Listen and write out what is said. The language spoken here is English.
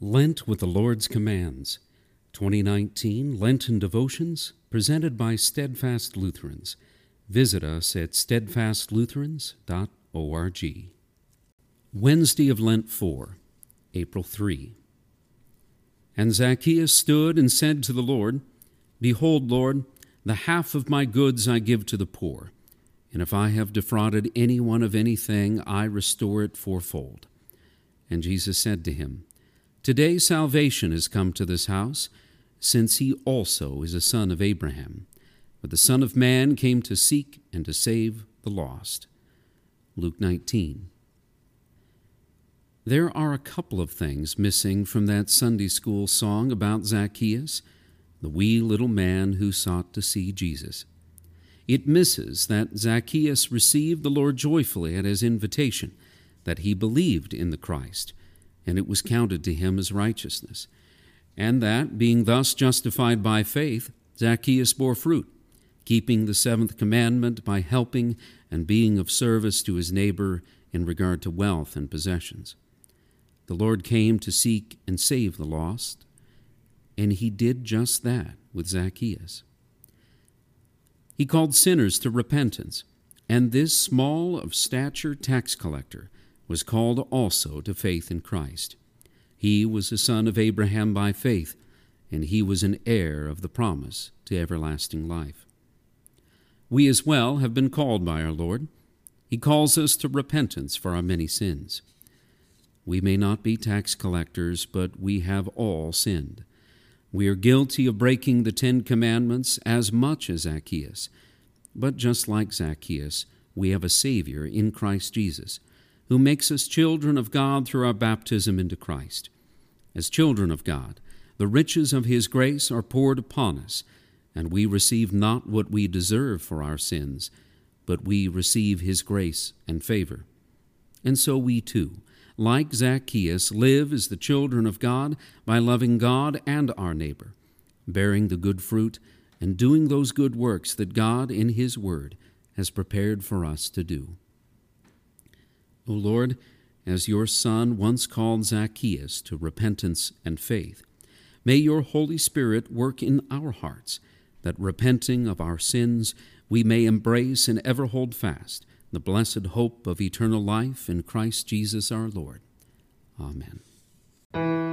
Lent with the Lord's Commands, 2019 Lenten Devotions, presented by Steadfast Lutherans. Visit us at steadfastlutherans.org. Wednesday of Lent 4, April 3. And Zacchaeus stood and said to the Lord, Behold, Lord, the half of my goods I give to the poor, and if I have defrauded anyone of anything, I restore it fourfold. And Jesus said to him, Today salvation has come to this house, since he also is a son of Abraham. For the Son of Man came to seek and to save the lost. Luke 19. There are a couple of things missing from that Sunday school song about Zacchaeus, the wee little man who sought to see Jesus. It misses that Zacchaeus received the Lord joyfully at his invitation, that he believed in the Christ, and it was counted to him as righteousness. And that, being thus justified by faith, Zacchaeus bore fruit, keeping the seventh commandment by helping and being of service to his neighbor in regard to wealth and possessions. The Lord came to seek and save the lost, and he did just that with Zacchaeus. He called sinners to repentance, and this small of stature tax collector was called also to faith in Christ. He was the son of Abraham by faith, and he was an heir of the promise to everlasting life. We as well have been called by our Lord. He calls us to repentance for our many sins. We may not be tax collectors, but we have all sinned. We are guilty of breaking the Ten Commandments as much as Zacchaeus. But just like Zacchaeus, we have a Savior in Christ Jesus who makes us children of God through our baptism into Christ. As children of God, the riches of His grace are poured upon us, and we receive not what we deserve for our sins, but we receive His grace and favor. And so we too, like Zacchaeus, live as the children of God by loving God and our neighbor, bearing the good fruit, and doing those good works that God, in His Word, has prepared for us to do. O Lord, as your Son once called Zacchaeus to repentance and faith, may your Holy Spirit work in our hearts, that repenting of our sins, we may embrace and ever hold fast the blessed hope of eternal life in Christ Jesus our Lord. Amen.